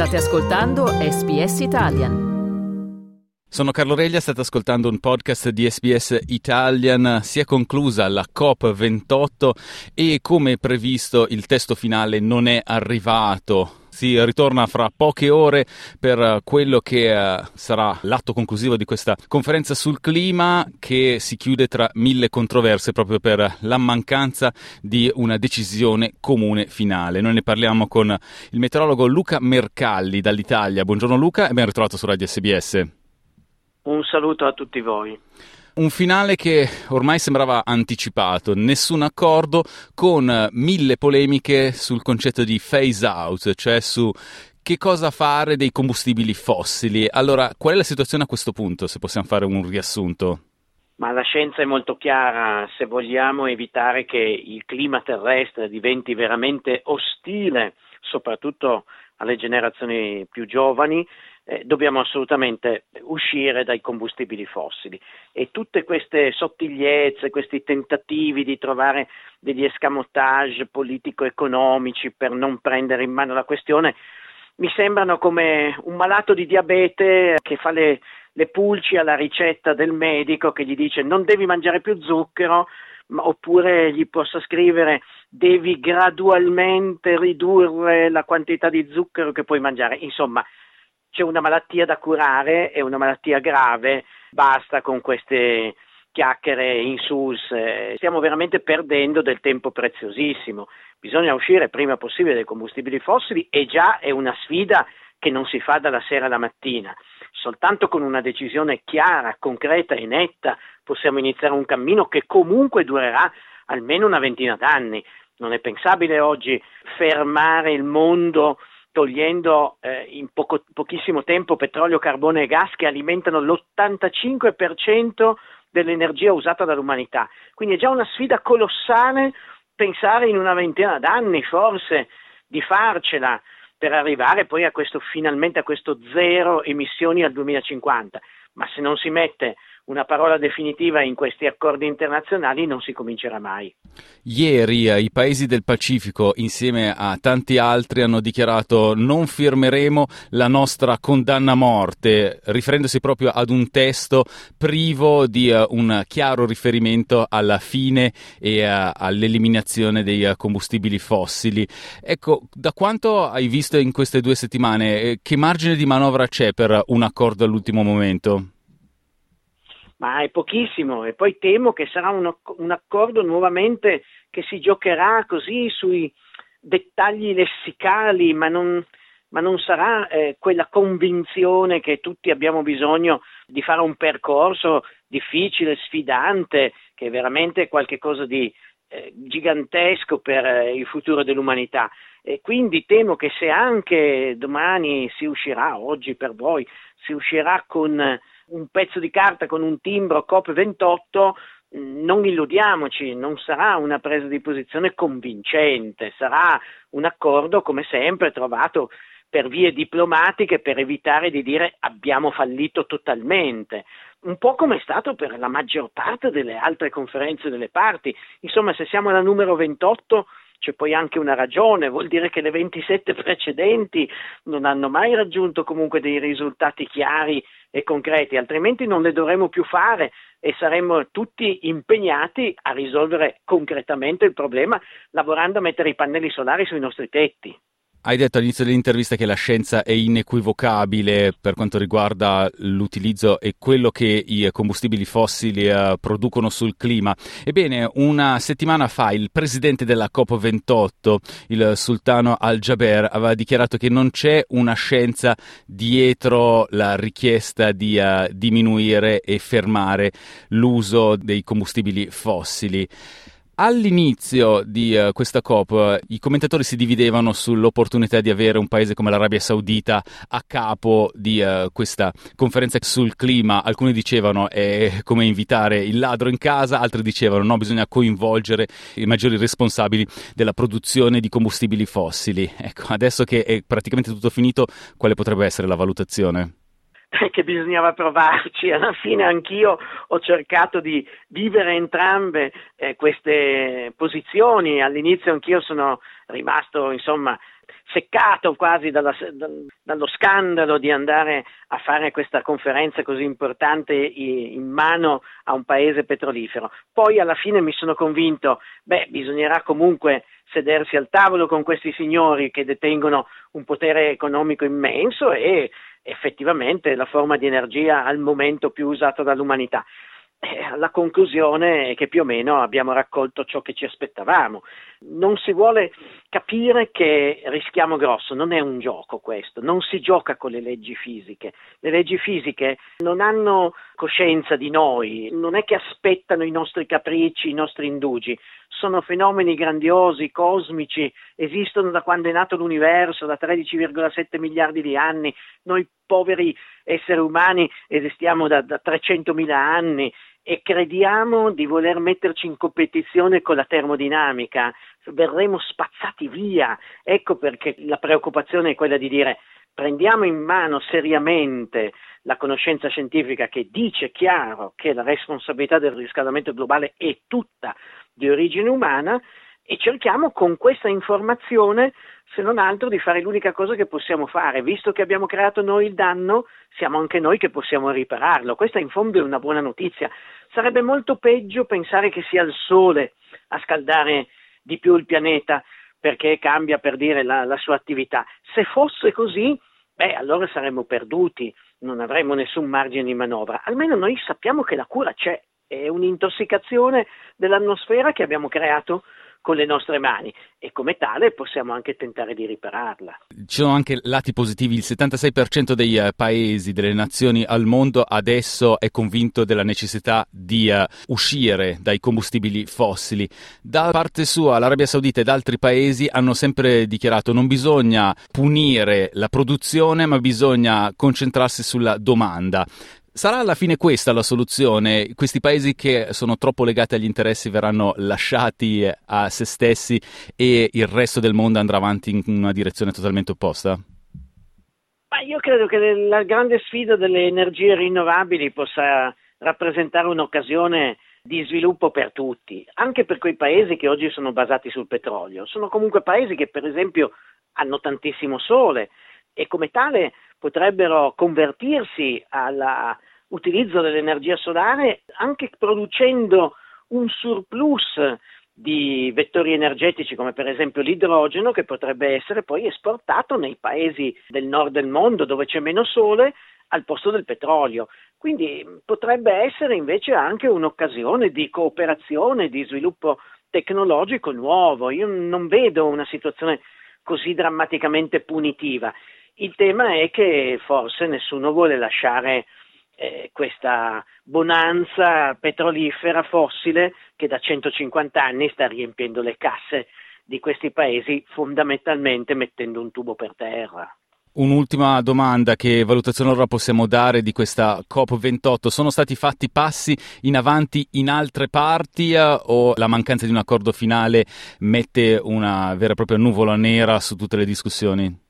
State ascoltando SBS Italian. Sono Carlo Reglia, state ascoltando un podcast di SBS Italian. Si è conclusa la COP28 e come previsto il testo finale non è arrivato si ritorna fra poche ore per quello che uh, sarà l'atto conclusivo di questa conferenza sul clima che si chiude tra mille controversie proprio per la mancanza di una decisione comune finale. Noi ne parliamo con il meteorologo Luca Mercalli dall'Italia. Buongiorno Luca e ben ritrovato su Radio SBS. Un saluto a tutti voi. Un finale che ormai sembrava anticipato, nessun accordo con mille polemiche sul concetto di phase out, cioè su che cosa fare dei combustibili fossili. Allora, qual è la situazione a questo punto, se possiamo fare un riassunto? Ma la scienza è molto chiara, se vogliamo evitare che il clima terrestre diventi veramente ostile, soprattutto alle generazioni più giovani, eh, dobbiamo assolutamente uscire dai combustibili fossili e tutte queste sottigliezze, questi tentativi di trovare degli escamotage politico-economici per non prendere in mano la questione mi sembrano come un malato di diabete che fa le, le pulci alla ricetta del medico che gli dice non devi mangiare più zucchero oppure gli possa scrivere devi gradualmente ridurre la quantità di zucchero che puoi mangiare. Insomma, c'è una malattia da curare, è una malattia grave, basta con queste chiacchiere insulse, stiamo veramente perdendo del tempo preziosissimo. Bisogna uscire prima possibile dai combustibili fossili e già è una sfida che non si fa dalla sera alla mattina. Soltanto con una decisione chiara, concreta e netta possiamo iniziare un cammino che comunque durerà almeno una ventina d'anni. Non è pensabile oggi fermare il mondo togliendo eh, in poco, pochissimo tempo petrolio, carbone e gas che alimentano l'85% dell'energia usata dall'umanità. Quindi è già una sfida colossale pensare in una ventina d'anni forse di farcela per arrivare poi a questo, finalmente a questo zero emissioni al 2050. Ma se non si mette una parola definitiva in questi accordi internazionali non si comincerà mai. Ieri eh, i paesi del Pacifico, insieme a tanti altri, hanno dichiarato non firmeremo la nostra condanna a morte, riferendosi proprio ad un testo privo di uh, un chiaro riferimento alla fine e uh, all'eliminazione dei combustibili fossili. Ecco, da quanto hai visto in queste due settimane, che margine di manovra c'è per un accordo all'ultimo momento? Ma è pochissimo e poi temo che sarà un, un accordo nuovamente che si giocherà così sui dettagli lessicali, ma non, ma non sarà eh, quella convinzione che tutti abbiamo bisogno di fare un percorso difficile, sfidante, che è veramente qualcosa di eh, gigantesco per eh, il futuro dell'umanità. E quindi temo che se anche domani si uscirà, oggi per voi, si uscirà con un pezzo di carta con un timbro COP28, mm, non illudiamoci, non sarà una presa di posizione convincente, sarà un accordo come sempre trovato per vie diplomatiche per evitare di dire abbiamo fallito totalmente, un po' come è stato per la maggior parte delle altre conferenze delle parti. Insomma, se siamo alla numero 28 c'è poi anche una ragione, vuol dire che le 27 precedenti non hanno mai raggiunto comunque dei risultati chiari e concreti, altrimenti non le dovremmo più fare e saremmo tutti impegnati a risolvere concretamente il problema lavorando a mettere i pannelli solari sui nostri tetti. Hai detto all'inizio dell'intervista che la scienza è inequivocabile per quanto riguarda l'utilizzo e quello che i combustibili fossili uh, producono sul clima. Ebbene, una settimana fa il presidente della COP28, il sultano Al-Jaber, aveva dichiarato che non c'è una scienza dietro la richiesta di uh, diminuire e fermare l'uso dei combustibili fossili. All'inizio di uh, questa COP i commentatori si dividevano sull'opportunità di avere un paese come l'Arabia Saudita a capo di uh, questa conferenza sul clima. Alcuni dicevano è come invitare il ladro in casa, altri dicevano no, bisogna coinvolgere i maggiori responsabili della produzione di combustibili fossili. Ecco, adesso che è praticamente tutto finito, quale potrebbe essere la valutazione? Che bisognava provarci. Alla fine anch'io ho cercato di vivere entrambe eh, queste posizioni. All'inizio anch'io sono rimasto, insomma, seccato quasi dalla, dallo scandalo di andare a fare questa conferenza così importante in mano a un paese petrolifero. Poi alla fine mi sono convinto, beh, bisognerà comunque sedersi al tavolo con questi signori che detengono un potere economico immenso e effettivamente la forma di energia al momento più usata dall'umanità. Eh, la conclusione è che più o meno abbiamo raccolto ciò che ci aspettavamo. Non si vuole capire che rischiamo grosso, non è un gioco questo, non si gioca con le leggi fisiche. Le leggi fisiche non hanno coscienza di noi, non è che aspettano i nostri capricci, i nostri indugi, sono fenomeni grandiosi, cosmici, esistono da quando è nato l'universo, da 13,7 miliardi di anni, noi poveri esseri umani esistiamo da, da 300.000 anni e crediamo di voler metterci in competizione con la termodinamica, verremo spazzati via. Ecco perché la preoccupazione è quella di dire prendiamo in mano seriamente la conoscenza scientifica che dice chiaro che la responsabilità del riscaldamento globale è tutta di origine umana e cerchiamo con questa informazione, se non altro, di fare l'unica cosa che possiamo fare. Visto che abbiamo creato noi il danno, siamo anche noi che possiamo ripararlo. Questa in fondo è una buona notizia. Sarebbe molto peggio pensare che sia il Sole a scaldare di più il pianeta perché cambia per dire la, la sua attività. Se fosse così, beh, allora saremmo perduti, non avremmo nessun margine di manovra. Almeno noi sappiamo che la cura c'è, è un'intossicazione dell'atmosfera che abbiamo creato con le nostre mani e come tale possiamo anche tentare di ripararla. Ci sono anche lati positivi, il 76% dei uh, paesi, delle nazioni al mondo adesso è convinto della necessità di uh, uscire dai combustibili fossili. Da parte sua l'Arabia Saudita ed altri paesi hanno sempre dichiarato non bisogna punire la produzione ma bisogna concentrarsi sulla domanda. Sarà alla fine questa la soluzione? Questi paesi che sono troppo legati agli interessi verranno lasciati a se stessi e il resto del mondo andrà avanti in una direzione totalmente opposta? Ma io credo che la grande sfida delle energie rinnovabili possa rappresentare un'occasione di sviluppo per tutti, anche per quei paesi che oggi sono basati sul petrolio. Sono comunque paesi che per esempio hanno tantissimo sole e come tale potrebbero convertirsi all'utilizzo dell'energia solare anche producendo un surplus di vettori energetici come per esempio l'idrogeno che potrebbe essere poi esportato nei paesi del nord del mondo dove c'è meno sole al posto del petrolio. Quindi potrebbe essere invece anche un'occasione di cooperazione, di sviluppo tecnologico nuovo. Io non vedo una situazione così drammaticamente punitiva. Il tema è che forse nessuno vuole lasciare eh, questa bonanza petrolifera fossile che da 150 anni sta riempiendo le casse di questi paesi fondamentalmente mettendo un tubo per terra. Un'ultima domanda, che valutazione ora possiamo dare di questa COP28? Sono stati fatti passi in avanti in altre parti eh, o la mancanza di un accordo finale mette una vera e propria nuvola nera su tutte le discussioni?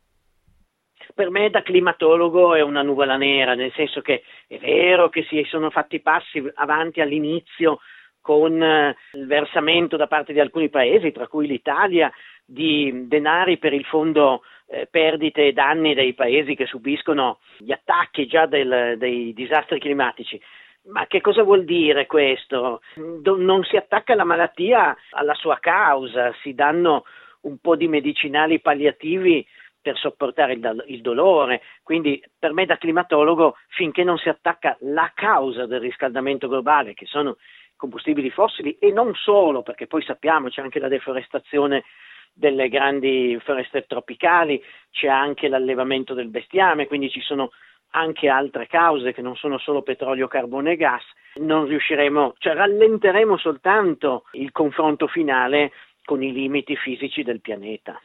Per me da climatologo è una nuvola nera, nel senso che è vero che si sono fatti passi avanti all'inizio con eh, il versamento da parte di alcuni paesi, tra cui l'Italia, di denari per il fondo eh, perdite e danni dei paesi che subiscono gli attacchi già del, dei disastri climatici. Ma che cosa vuol dire questo? Non si attacca la malattia alla sua causa, si danno un po' di medicinali palliativi per sopportare il, il, dolore. Quindi per me da climatologo, finché non si attacca la causa del riscaldamento globale, che sono combustibili fossili, e non solo, perché poi sappiamo c'è anche la deforestazione delle grandi foreste tropicali, c'è anche l'allevamento del bestiame, quindi ci sono anche altre cause che non sono solo petrolio, carbone e gas, non riusciremo, cioè rallenteremo soltanto il confronto finale con i limiti fisici del pianeta.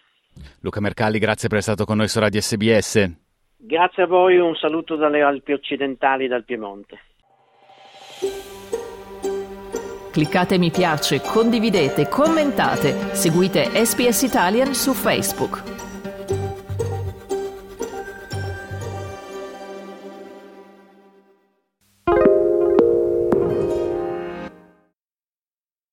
Luca Mercalli, grazie per essere stato con noi su Radio SBS. Grazie a voi, un saluto dalle Alpi occidentali dal Piemonte. Cliccate mi piace, condividete, commentate, seguite SPS Italian su Facebook.